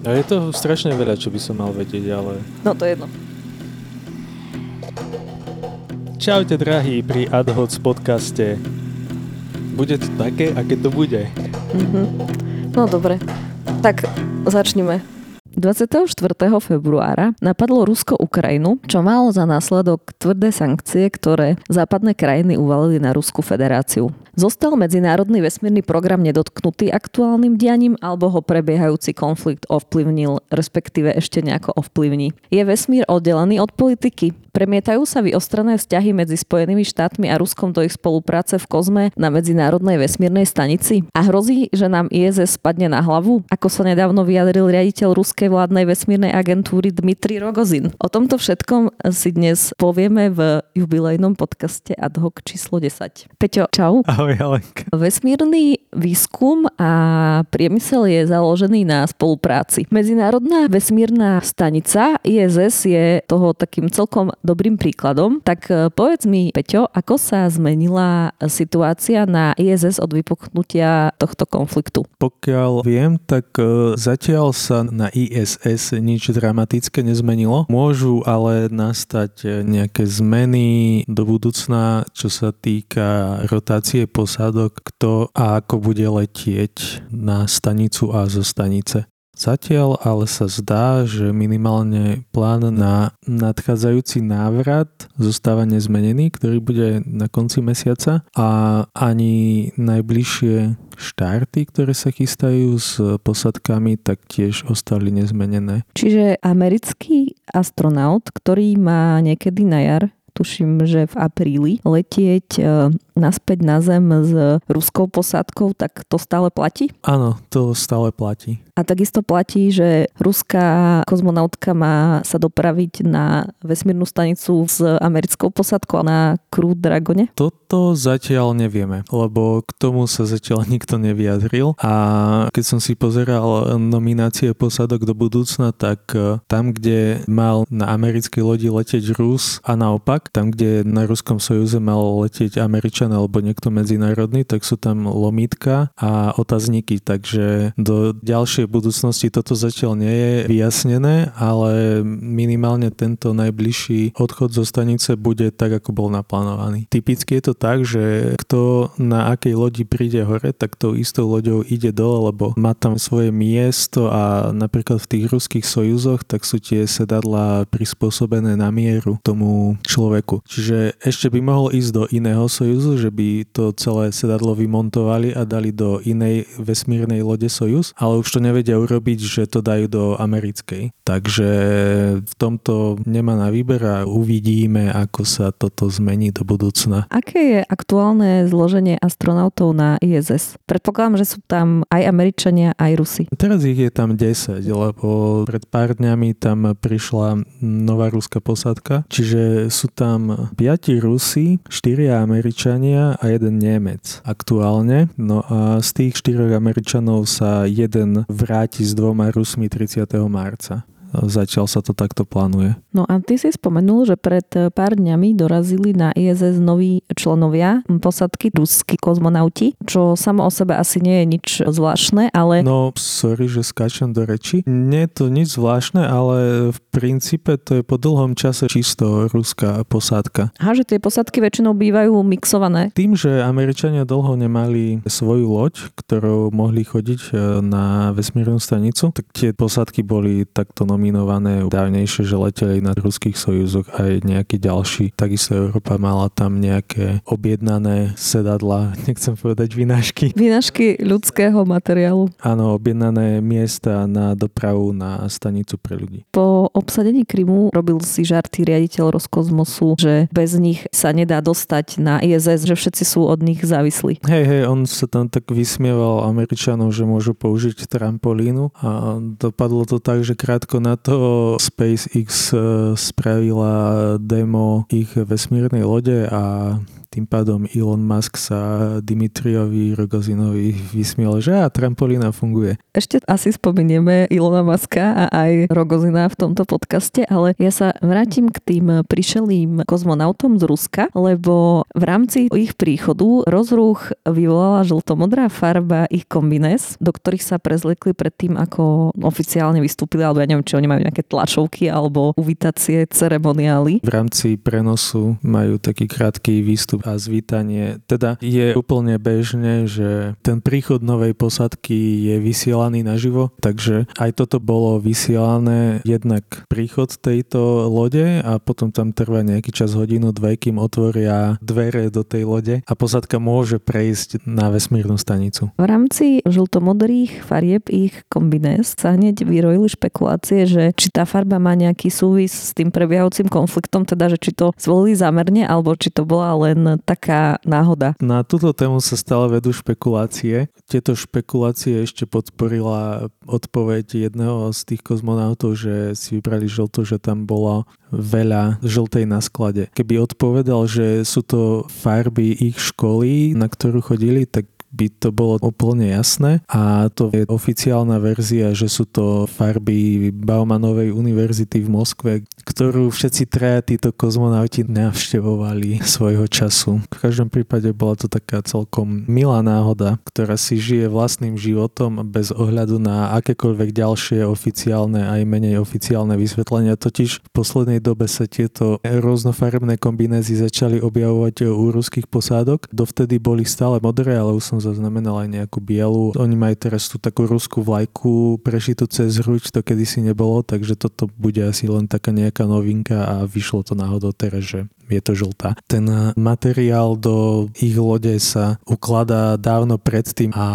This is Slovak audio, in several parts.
A je toho strašne veľa, čo by som mal vedieť, ale... No to je jedno. Čaute drahí pri AdHoc podcaste. Bude to také, aké to bude. Mhm. No dobre, tak začneme. 24. februára napadlo Rusko Ukrajinu, čo malo za následok tvrdé sankcie, ktoré západné krajiny uvalili na Rusku federáciu. Zostal medzinárodný vesmírny program nedotknutý aktuálnym dianím alebo ho prebiehajúci konflikt ovplyvnil, respektíve ešte nejako ovplyvní. Je vesmír oddelený od politiky? Premietajú sa vyostrené vzťahy medzi Spojenými štátmi a Ruskom do ich spolupráce v kozme na Medzinárodnej vesmírnej stanici? A hrozí, že nám ISS spadne na hlavu, ako sa nedávno vyjadril riaditeľ Ruskej vládnej vesmírnej agentúry Dmitri Rogozin. O tomto všetkom si dnes povieme v jubilejnom podcaste ad hoc číslo 10. Peťo, čau. Ahoj, Alenka. Vesmírny výskum a priemysel je založený na spolupráci. Medzinárodná vesmírna stanica ISS je toho takým celkom dobrým príkladom. Tak e, povedz mi, Peťo, ako sa zmenila situácia na ISS od vypuknutia tohto konfliktu? Pokiaľ viem, tak e, zatiaľ sa na ISS nič dramatické nezmenilo. Môžu ale nastať e, nejaké zmeny do budúcna, čo sa týka rotácie posádok, kto a ako bude letieť na stanicu a zo stanice. Zatiaľ ale sa zdá, že minimálne plán na nadchádzajúci návrat zostáva nezmenený, ktorý bude na konci mesiaca a ani najbližšie štarty, ktoré sa chystajú s posadkami, tak tiež ostali nezmenené. Čiže americký astronaut, ktorý má niekedy na jar tuším, že v apríli, letieť e, naspäť na Zem s ruskou posádkou, tak to stále platí? Áno, to stále platí. A takisto platí, že ruská kozmonautka má sa dopraviť na vesmírnu stanicu s americkou posádkou na Crew Dragone? Toto zatiaľ nevieme, lebo k tomu sa zatiaľ nikto nevyjadril a keď som si pozeral nominácie posádok do budúcna, tak e, tam, kde mal na americkej lodi letieť Rus a naopak, tam, kde na Ruskom sojuze mal letieť Američan alebo niekto medzinárodný, tak sú tam lomítka a otazníky, takže do ďalšej budúcnosti toto zatiaľ nie je vyjasnené, ale minimálne tento najbližší odchod zo stanice bude tak, ako bol naplánovaný. Typicky je to tak, že kto na akej lodi príde hore, tak tou istou loďou ide dole, lebo má tam svoje miesto a napríklad v tých ruských sojuzoch, tak sú tie sedadla prispôsobené na mieru tomu človeku. Čiže ešte by mohol ísť do iného sojuzu, že by to celé sedadlo vymontovali a dali do inej vesmírnej lode Sojuz, ale už to nevedia urobiť, že to dajú do americkej. Takže v tomto nemá na výber a uvidíme, ako sa toto zmení do budúcna. Aké aktuálne zloženie astronautov na ISS? Predpokladám, že sú tam aj Američania, aj Rusi. Teraz ich je tam 10, lebo pred pár dňami tam prišla nová ruská posádka, čiže sú tam 5 Rusi, 4 Američania a jeden Nemec aktuálne. No a z tých 4 Američanov sa jeden vráti s dvoma Rusmi 30. marca. Zatiaľ sa to takto plánuje. No a ty si spomenul, že pred pár dňami dorazili na ISS noví členovia posadky, ruskí kozmonauti, čo samo o sebe asi nie je nič zvláštne, ale... No, sorry, že skáčem do reči. Nie je to nič zvláštne, ale v princípe to je po dlhom čase čisto ruská posádka. Aha, že tie posádky väčšinou bývajú mixované. Tým, že Američania dlho nemali svoju loď, ktorou mohli chodiť e, na vesmírnu stanicu, tak tie posádky boli takto nominované dávnejšie, že leteli na ruských sojuzoch aj nejaký ďalší. Takisto Európa mala tam nejaké objednané sedadla, nechcem povedať vynášky. Vynášky ľudského materiálu. Áno, objednané miesta na dopravu na stanicu pre ľudí. Po obsadení Krymu robil si žarty riaditeľ Roskozmosu, že bez nich sa nedá dostať na ISS, že všetci sú od nich závislí. Hej, hej, on sa tam tak vysmieval Američanov, že môžu použiť trampolínu a dopadlo to tak, že krátko na na to SpaceX e, spravila demo ich vesmírnej lode a tým pádom Elon Musk sa Dimitriovi Rogozinovi vysmiel, že a trampolína funguje. Ešte asi spomenieme Ilona Maska a aj Rogozina v tomto podcaste, ale ja sa vrátim k tým prišelým kozmonautom z Ruska, lebo v rámci ich príchodu rozruch vyvolala žltomodrá farba ich kombines, do ktorých sa prezliekli predtým, ako oficiálne vystúpili, alebo ja neviem, či oni majú nejaké tlačovky alebo uvítacie ceremoniály. V rámci prenosu majú taký krátky výstup a zvítanie. Teda je úplne bežné, že ten príchod novej posadky je vysielaný naživo, takže aj toto bolo vysielané jednak príchod tejto lode a potom tam trvá nejaký čas hodinu, dve, kým otvoria dvere do tej lode a posadka môže prejsť na vesmírnu stanicu. V rámci žltomodrých farieb ich kombinés sa hneď vyrojili špekulácie, že či tá farba má nejaký súvis s tým prebiehajúcim konfliktom, teda že či to zvolili zámerne alebo či to bola len taká náhoda. Na túto tému sa stále vedú špekulácie. Tieto špekulácie ešte podporila odpoveď jedného z tých kozmonautov, že si vybrali žlto, že tam bolo veľa žltej na sklade. Keby odpovedal, že sú to farby ich školy, na ktorú chodili, tak by to bolo úplne jasné a to je oficiálna verzia, že sú to farby Baumanovej univerzity v Moskve, ktorú všetci traja títo kozmonauti navštevovali svojho času. V každom prípade bola to taká celkom milá náhoda, ktorá si žije vlastným životom bez ohľadu na akékoľvek ďalšie oficiálne aj menej oficiálne vysvetlenia. Totiž v poslednej dobe sa tieto rôznofarebné kombinézy začali objavovať u ruských posádok. Dovtedy boli stále modré, ale už som zaznamenal aj nejakú bielu. Oni majú teraz tú takú ruskú vlajku prešitú cez hruď, to kedysi nebolo, takže toto bude asi len taká nejaká novinka a vyšlo to náhodou teraz, že je to žltá. Ten materiál do ich lode sa ukladá dávno predtým a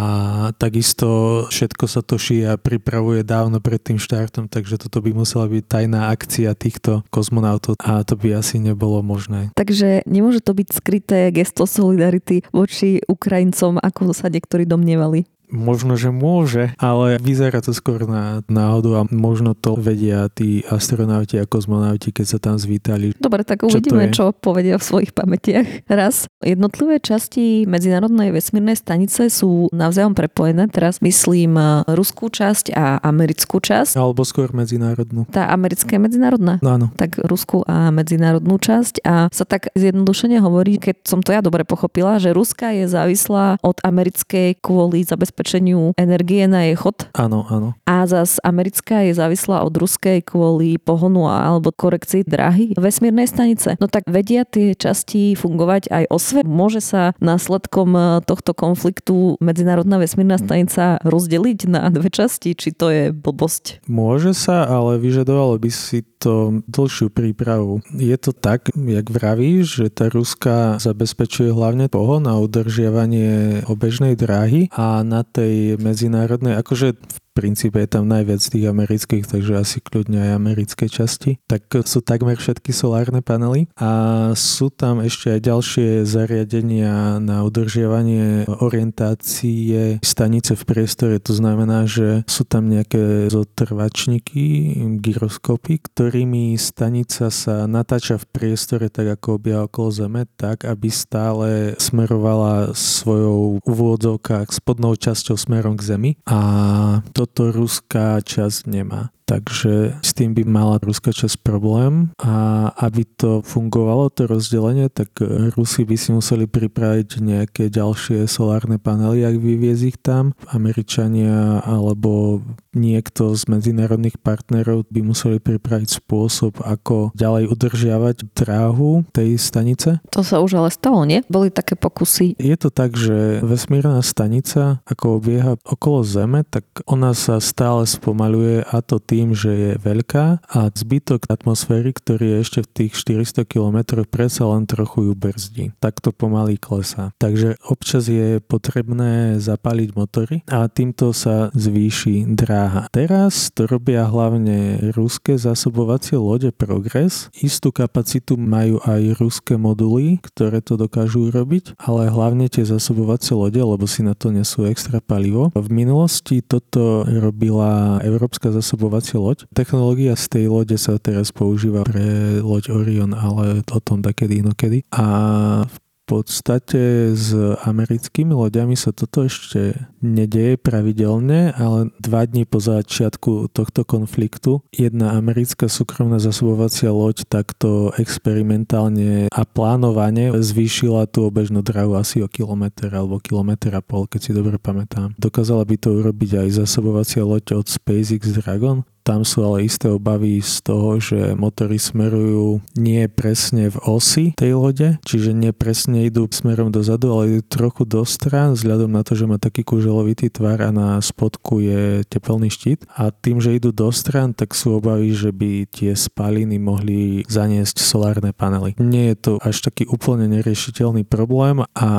takisto všetko sa to šije a pripravuje dávno pred tým štartom, takže toto by musela byť tajná akcia týchto kozmonautov a to by asi nebolo možné. Takže nemôže to byť skryté gesto solidarity voči Ukrajincom, ako sa niektorí domnievali. Možno, že môže, ale vyzerá to skôr na náhodu a možno to vedia tí astronauti a kozmonauti, keď sa tam zvítali. Dobre, tak uvidíme, čo, čo povedia v svojich pamätiach. Raz, jednotlivé časti Medzinárodnej vesmírnej stanice sú navzájom prepojené. Teraz myslím ruskú časť a americkú časť. Alebo skôr medzinárodnú. Tá americká je medzinárodná? No, áno. Tak ruskú a medzinárodnú časť a sa tak zjednodušene hovorí, keď som to ja dobre pochopila, že Ruska je závislá od americkej kvôli zabezpečeniu zabezpečeniu energie na jej chod. Áno, áno. A zas americká je závislá od ruskej kvôli pohonu alebo korekcii dráhy vesmírnej stanice. No tak vedia tie časti fungovať aj osve. Môže sa následkom e, tohto konfliktu medzinárodná vesmírna stanica rozdeliť na dve časti, či to je blbosť? Môže sa, ale vyžadovalo by si to dlhšiu prípravu. Je to tak, jak vravíš, že tá Ruska zabezpečuje hlavne pohon a udržiavanie obežnej dráhy a na tej medzinárodnej, akože v princípe je tam najviac tých amerických, takže asi kľudne aj americké časti. Tak sú takmer všetky solárne panely a sú tam ešte aj ďalšie zariadenia na udržiavanie orientácie stanice v priestore. To znamená, že sú tam nejaké zotrvačníky, gyroskopy, ktorými stanica sa natáča v priestore tak ako obia okolo Zeme, tak aby stále smerovala svojou úvodzovkách spodnou časťou smerom k Zemi. A to toto ruská časť nemá. Takže s tým by mala ruská časť problém a aby to fungovalo, to rozdelenie, tak Rusi by si museli pripraviť nejaké ďalšie solárne panely, ak vyviez ich tam. Američania alebo niekto z medzinárodných partnerov by museli pripraviť spôsob, ako ďalej udržiavať dráhu tej stanice. To sa už ale stalo, nie? Boli také pokusy. Je to tak, že vesmírna stanica, ako obieha okolo Zeme, tak ona sa stále spomaluje a to tým, že je veľká a zbytok atmosféry, ktorý je ešte v tých 400 km, predsa len trochu ju brzdí. Takto pomaly klesá. Takže občas je potrebné zapaliť motory a týmto sa zvýši dráha. Teraz to robia hlavne ruské zásobovacie lode Progress. Istú kapacitu majú aj ruské moduly, ktoré to dokážu robiť, ale hlavne tie zásobovacie lode, lebo si na to nesú extra palivo. V minulosti toto robila Európska zásobovacia loď. Technológia z tej lode sa teraz používa pre loď Orion, ale o tom takedy inokedy. A v podstate s americkými loďami sa toto ešte nedeje pravidelne, ale dva dní po začiatku tohto konfliktu jedna americká súkromná zasobovacia loď takto experimentálne a plánovane zvýšila tú obežnú drahu asi o kilometr alebo kilometr a pol, keď si dobre pamätám. Dokázala by to urobiť aj zasobovacia loď od SpaceX Dragon, tam sú ale isté obavy z toho, že motory smerujú nie presne v osi tej lode, čiže nie presne idú smerom dozadu, ale idú trochu do strán, vzhľadom na to, že má taký kuželovitý tvar a na spodku je tepelný štít. A tým, že idú do strán, tak sú obavy, že by tie spaliny mohli zaniesť solárne panely. Nie je to až taký úplne neriešiteľný problém a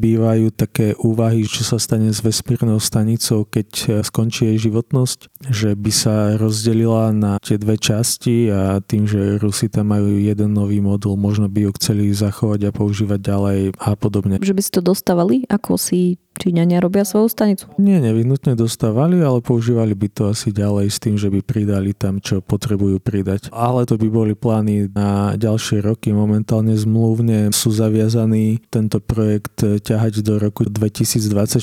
bývajú také úvahy, čo sa stane s vesmírnou stanicou, keď skončí jej životnosť, že by sa rozdelila na tie dve časti a tým, že Rusi tam majú jeden nový modul, možno by ju chceli zachovať a používať ďalej a podobne. Že by si to dostávali, ako si Číňania robia svoju stanicu? Nie, nevyhnutne dostávali, ale používali by to asi ďalej s tým, že by pridali tam, čo potrebujú pridať. Ale to by boli plány na ďalšie roky. Momentálne zmluvne sú zaviazaní tento projekt ťahať do roku 2024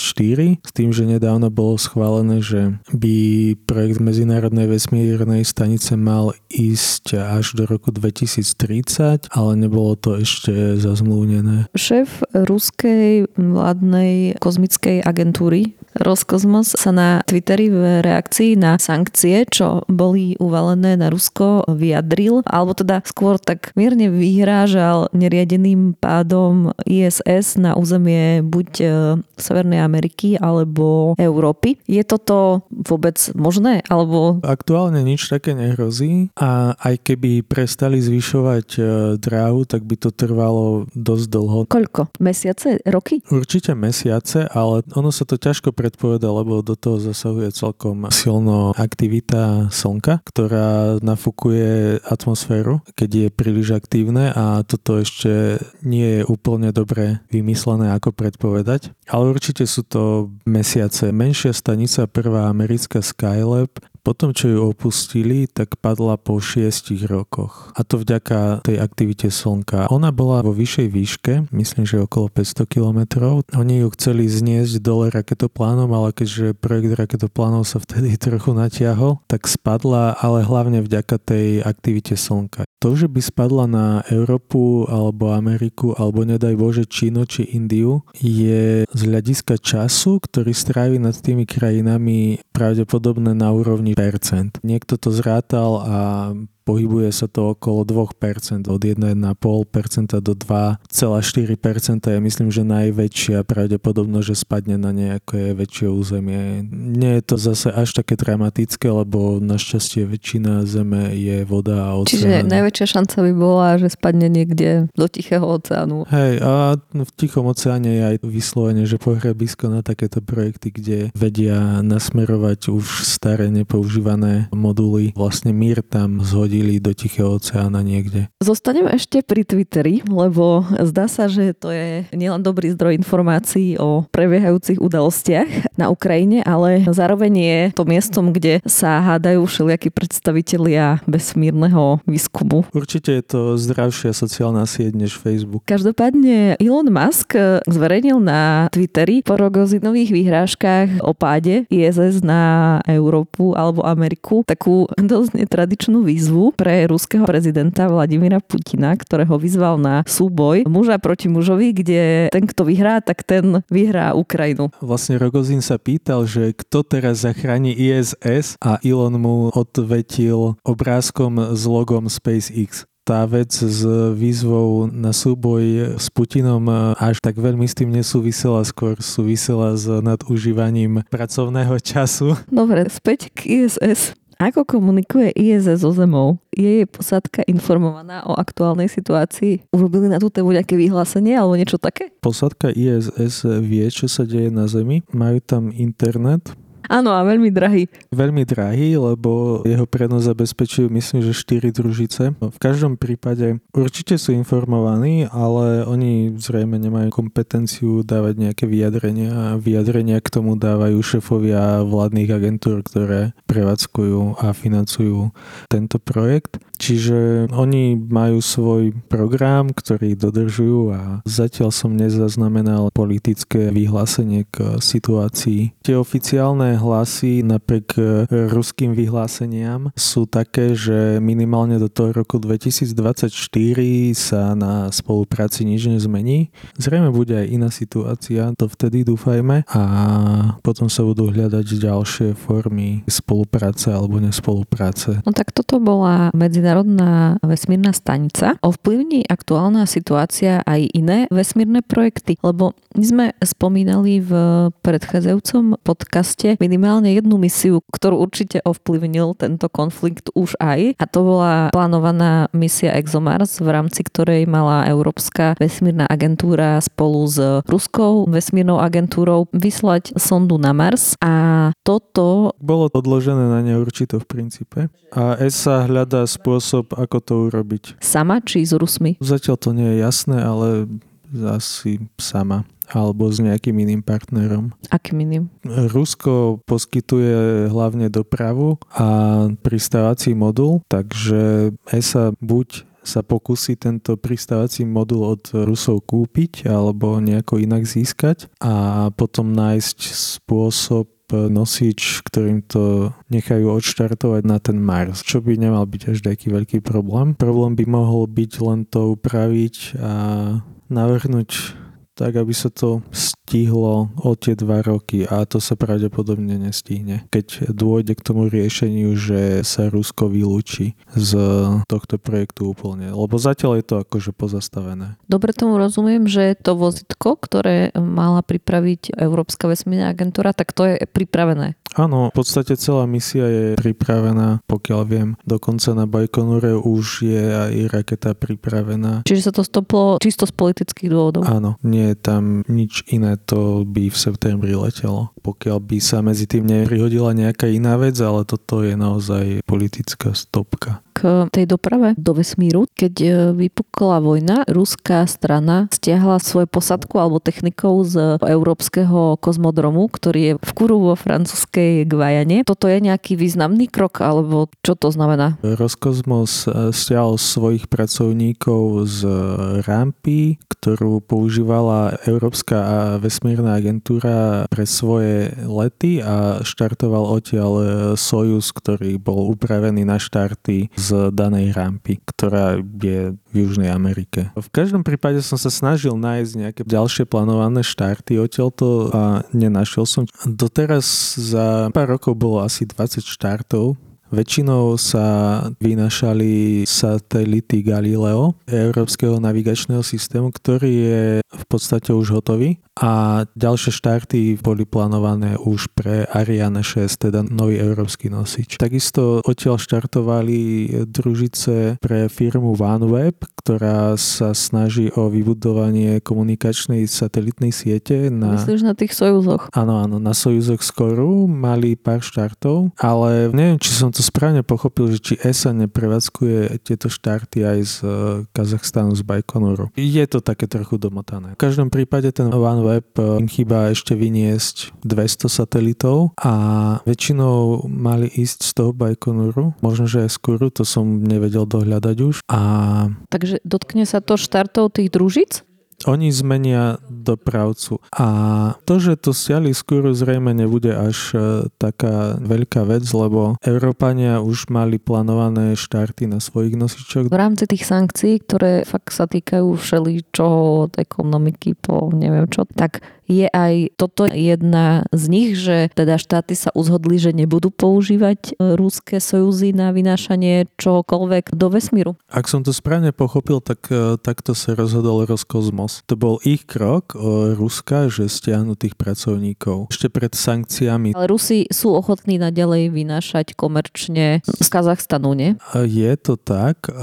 s tým, že nedávno bolo schválené, že by projekt Medzinárodnej vesmírnej stanice mal ísť až do roku 2030, ale nebolo to ešte zazmluvnené. Šéf ruskej vládnej kozmickej agentúry Roskosmos sa na Twitteri v reakcii na sankcie, čo boli uvalené na Rusko, vyjadril, alebo teda skôr tak mierne vyhrážal neriadeným pádom ISS na územie buď e, Severnej Ameriky alebo Európy. Je toto vôbec možné? Alebo... Aktuálne nič také nehrozí a aj keby prestali zvyšovať e, dráhu, tak by to trvalo dosť dlho. Koľko? Mesiace? Roky? Určite mesiace, ale ono sa to ťažko predpoveda, lebo do toho zasahuje celkom silno aktivita Slnka, ktorá nafúkuje atmosféru, keď je príliš aktívne a toto ešte nie je úplne dobre vymyslené, ako predpovedať. Ale určite sú to mesiace. Menšia stanica, prvá americká Skylab, potom, čo ju opustili, tak padla po 6 rokoch. A to vďaka tej aktivite Slnka. Ona bola vo vyššej výške, myslím, že okolo 500 km. Oni ju chceli zniesť dole raketoplánom, ale keďže projekt raketoplánov sa vtedy trochu natiahol, tak spadla, ale hlavne vďaka tej aktivite Slnka. To, že by spadla na Európu alebo Ameriku, alebo nedaj Bože Čínu či Indiu, je z hľadiska času, ktorý strávi nad tými krajinami pravdepodobné na úrovni Niekto to zrátal a pohybuje sa to okolo 2%, od 1,5% do 2,4% je myslím, že najväčšia pravdepodobnosť, že spadne na nejaké väčšie územie. Nie je to zase až také dramatické, lebo našťastie väčšina zeme je voda a oceán. Čiže najväčšia šanca by bola, že spadne niekde do Tichého oceánu. Hej, a v Tichom oceáne je aj vyslovene, že pohrebisko na takéto projekty, kde vedia nasmerovať už staré nepoužívané moduly. Vlastne mír tam zhodí hodili do Tichého oceána niekde. Zostaneme ešte pri Twitteri, lebo zdá sa, že to je nielen dobrý zdroj informácií o prebiehajúcich udalostiach na Ukrajine, ale zároveň je to miestom, kde sa hádajú všelijakí predstavitelia vesmírneho výskumu. Určite je to zdravšia sociálna sieť než Facebook. Každopádne Elon Musk zverejnil na Twitteri po rogozinových výhrážkach o páde ISS na Európu alebo Ameriku takú dosť netradičnú výzvu, pre ruského prezidenta Vladimíra Putina, ktorého vyzval na súboj muža proti mužovi, kde ten, kto vyhrá, tak ten vyhrá Ukrajinu. Vlastne Rogozin sa pýtal, že kto teraz zachráni ISS a Elon mu odvetil obrázkom s logom SpaceX tá vec s výzvou na súboj s Putinom až tak veľmi s tým nesúvisela, skôr súvisela s nadužívaním pracovného času. Dobre, späť k ISS. Ako komunikuje ISS so Zemou? Je jej posádka informovaná o aktuálnej situácii? Urobili na tú tému nejaké vyhlásenie alebo niečo také? Posádka ISS vie, čo sa deje na Zemi. Majú tam internet, Áno, a veľmi drahý. Veľmi drahý, lebo jeho prenos zabezpečujú myslím, že 4 družice. V každom prípade určite sú informovaní, ale oni zrejme nemajú kompetenciu dávať nejaké vyjadrenia a vyjadrenia k tomu dávajú šefovia vládnych agentúr, ktoré prevádzkujú a financujú tento projekt. Čiže oni majú svoj program, ktorý dodržujú a zatiaľ som nezaznamenal politické vyhlásenie k situácii. Tie oficiálne hlasy napriek ruským vyhláseniam sú také, že minimálne do toho roku 2024 sa na spolupráci nič nezmení. Zrejme bude aj iná situácia, to vtedy dúfajme a potom sa budú hľadať ďalšie formy spolupráce alebo nespolupráce. No tak toto bola Medzinárodná vesmírna stanica. Ovplyvní aktuálna situácia aj iné vesmírne projekty? Lebo my sme spomínali v predchádzajúcom podcaste minimálne jednu misiu, ktorú určite ovplyvnil tento konflikt už aj. A to bola plánovaná misia ExoMars, v rámci ktorej mala Európska vesmírna agentúra spolu s Ruskou vesmírnou agentúrou vyslať sondu na Mars a toto... Bolo odložené na neurčito v princípe a ESA hľadá spôsob, ako to urobiť. Sama či s Rusmi? Zatiaľ to nie je jasné, ale asi sama alebo s nejakým iným partnerom. Akým iným? Rusko poskytuje hlavne dopravu a pristávací modul, takže ESA buď sa pokusí tento pristávací modul od Rusov kúpiť alebo nejako inak získať a potom nájsť spôsob nosič, ktorým to nechajú odštartovať na ten Mars, čo by nemal byť až taký veľký problém. Problém by mohol byť len to upraviť a navrhnúť tak, aby sa to stihlo o tie dva roky a to sa pravdepodobne nestihne. Keď dôjde k tomu riešeniu, že sa Rusko vylúči z tohto projektu úplne, lebo zatiaľ je to akože pozastavené. Dobre tomu rozumiem, že to vozitko, ktoré mala pripraviť Európska vesmírna agentúra, tak to je pripravené. Áno, v podstate celá misia je pripravená, pokiaľ viem. Dokonca na Bajkonure už je aj raketa pripravená. Čiže sa to stoplo čisto z politických dôvodov? Áno, nie je tam nič iné, to by v septembri letelo. Pokiaľ by sa medzi tým neprihodila nejaká iná vec, ale toto je naozaj politická stopka k tej doprave do vesmíru. Keď e, vypukla vojna, ruská strana stiahla svoju posadku alebo technikov z európskeho kozmodromu, ktorý je v Kuru vo francúzskej Gvajane. Toto je nejaký významný krok, alebo čo to znamená? Roskosmos e, stiahol svojich pracovníkov z rampy, ktorú používala Európska vesmírna agentúra pre svoje lety a štartoval odtiaľ Sojus, ktorý bol upravený na štarty z danej rampy, ktorá je v Južnej Amerike. V každom prípade som sa snažil nájsť nejaké ďalšie plánované štarty odtiaľto a nenašiel som. Doteraz za pár rokov bolo asi 20 štartov Väčšinou sa vynašali satelity Galileo, európskeho navigačného systému, ktorý je v podstate už hotový a ďalšie štarty boli plánované už pre Ariane 6, teda nový európsky nosič. Takisto odtiaľ štartovali družice pre firmu OneWeb, ktorá sa snaží o vybudovanie komunikačnej satelitnej siete. Na... Myslíš na tých Sojuzoch? Áno, áno, na Sojuzoch skoru mali pár štartov, ale neviem, či som to správne pochopil, že či ESA neprevádzkuje tieto štarty aj z Kazachstanu, z Bajkonuru. Je to také trochu domotané. V každom prípade ten OneWeb web eh, im chýba ešte vyniesť 200 satelitov a väčšinou mali ísť z toho Bajkonuru, možno, že aj skôr, to som nevedel dohľadať už. A... Takže dotkne sa to štartov tých družic? Oni zmenia dopravcu. A to, že to stiali skôr zrejme nebude až e, taká veľká vec, lebo Európania už mali plánované štarty na svojich nosičoch. V rámci tých sankcií, ktoré fakt sa týkajú všeličoho od ekonomiky po neviem čo, tak je aj toto jedna z nich, že teda štáty sa uzhodli, že nebudú používať e, rúské sojuzy na vynášanie čohokoľvek do vesmíru. Ak som to správne pochopil, tak e, takto sa rozhodol Roskosmos. To bol ich krok o Ruska, že stiahnu tých pracovníkov ešte pred sankciami. Ale Rusi sú ochotní naďalej vynášať komerčne z Kazachstanu, nie? Je to tak, e,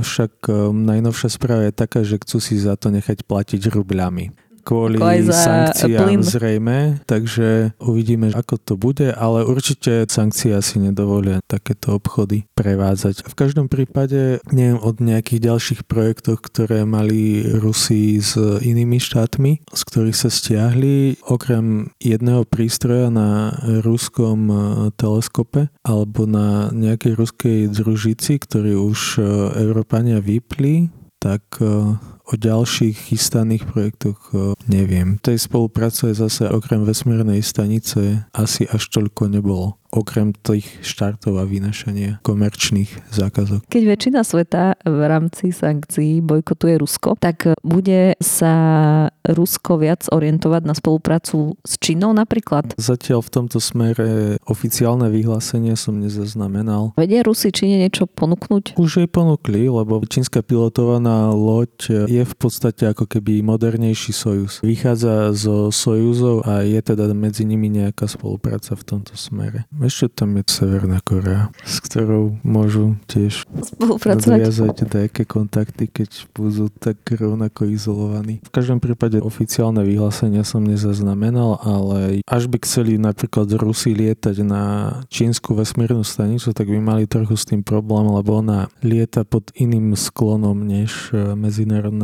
avšak najnovšia správa je taká, že chcú si za to nechať platiť rubľami kvôli Ako aj za sankciám plyn. zrejme, takže uvidíme, ako to bude, ale určite sankcie asi nedovolia takéto obchody prevádzať. V každom prípade neviem od nejakých ďalších projektoch, ktoré mali Rusi s inými štátmi, z ktorých sa stiahli, okrem jedného prístroja na ruskom e, teleskope alebo na nejakej ruskej družici, ktorý už e, Európania vypli, tak e, o ďalších chystaných projektoch e, neviem. Tej spolupráce zase okrem vesmírnej stanice asi až toľko nebolo. Okrem tých štartov a vynašania komerčných zákazok. Keď väčšina sveta v rámci sankcií bojkotuje Rusko, tak bude sa Rusko viac orientovať na spoluprácu s Čínou napríklad? Zatiaľ v tomto smere oficiálne vyhlásenie som nezaznamenal. Vedia Rusi Číne niečo ponúknuť? Už jej ponúkli, lebo čínska pilotovaná loď je v podstate ako keby modernejší Sojuz. Vychádza zo Sojuzov a je teda medzi nimi nejaká spolupráca v tomto smere. Ešte tam je Severná Korea, s ktorou môžu tiež nadviazať nejaké kontakty, keď budú tak rovnako izolovaní. V každom prípade oficiálne vyhlásenia som nezaznamenal, ale až by chceli napríklad Rusi lietať na čínsku vesmírnu stanicu, tak by mali trochu s tým problém, lebo ona lieta pod iným sklonom než e,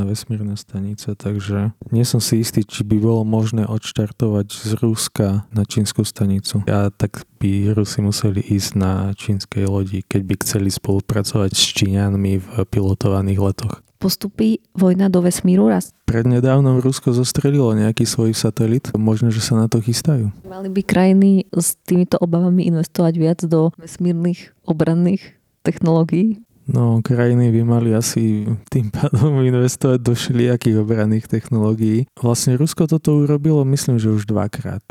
vesmírna stanica, takže nie som si istý, či by bolo možné odštartovať z Ruska na čínsku stanicu. A tak by Rusi museli ísť na čínskej lodi, keď by chceli spolupracovať s Číňanmi v pilotovaných letoch. Postupí vojna do vesmíru raz? Prednedávnom Rusko zostrelilo nejaký svoj satelit. Možno, že sa na to chystajú. Mali by krajiny s týmito obavami investovať viac do vesmírnych obranných technológií? No, krajiny by mali asi tým pádom investovať do všelijakých obranných technológií. Vlastne Rusko toto urobilo, myslím, že už dvakrát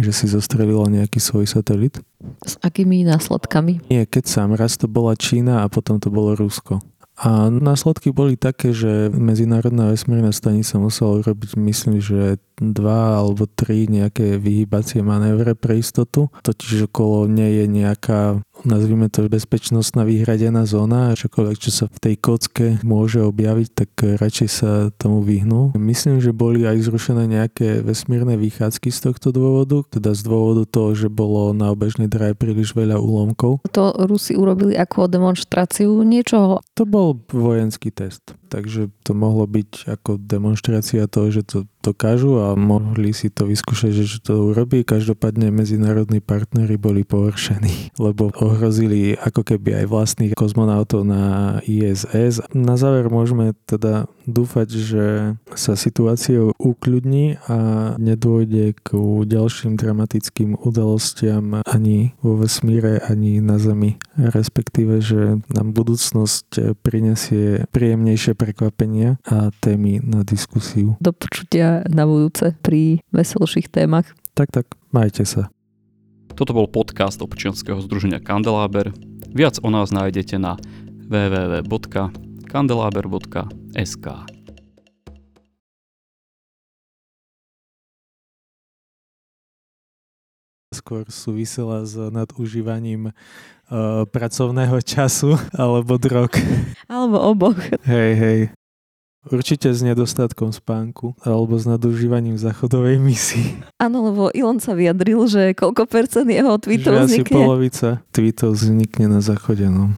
že si zostrelilo nejaký svoj satelit. S akými následkami? Nie, keď sám, raz to bola Čína a potom to bolo Rusko. A následky boli také, že Medzinárodná vesmírna stanica musela urobiť, myslím, že dva alebo tri nejaké vyhýbacie manévre pre istotu. Totiž okolo nie je nejaká, nazvime to, bezpečnostná vyhradená zóna. Čokoľvek, čo sa v tej kocke môže objaviť, tak radšej sa tomu vyhnú. Myslím, že boli aj zrušené nejaké vesmírne vychádzky z tohto dôvodu, teda z dôvodu toho, že bolo na obežnej dráhe príliš veľa úlomkov. To Rusi urobili ako demonstráciu niečoho? To bol vojenský test, takže to mohlo byť ako demonstrácia toho, že to dokážu a mohli si to vyskúšať, že to urobí. Každopádne medzinárodní partnery boli pohoršení, lebo ohrozili ako keby aj vlastných kozmonautov na ISS. Na záver môžeme teda dúfať, že sa situácia ukľudní a nedôjde k ďalším dramatickým udalostiam ani vo vesmíre, ani na Zemi. Respektíve, že nám budúcnosť prinesie príjemnejšie prekvapenia a témy na diskusiu. Do počutia na budúce pri veselších témach. Tak, tak, majte sa. Toto bol podcast občianskeho združenia Kandeláber. Viac o nás nájdete na www.kandelaber.sk skôr súvisela s nadužívaním uh, pracovného času alebo drog. Alebo oboch. Hej, hej. Určite s nedostatkom spánku alebo s nadužívaním záchodovej misii. Áno, lebo Elon sa vyjadril, že koľko percent jeho tweetov Že asi vznikne. polovica tweetov vznikne na záchode. No.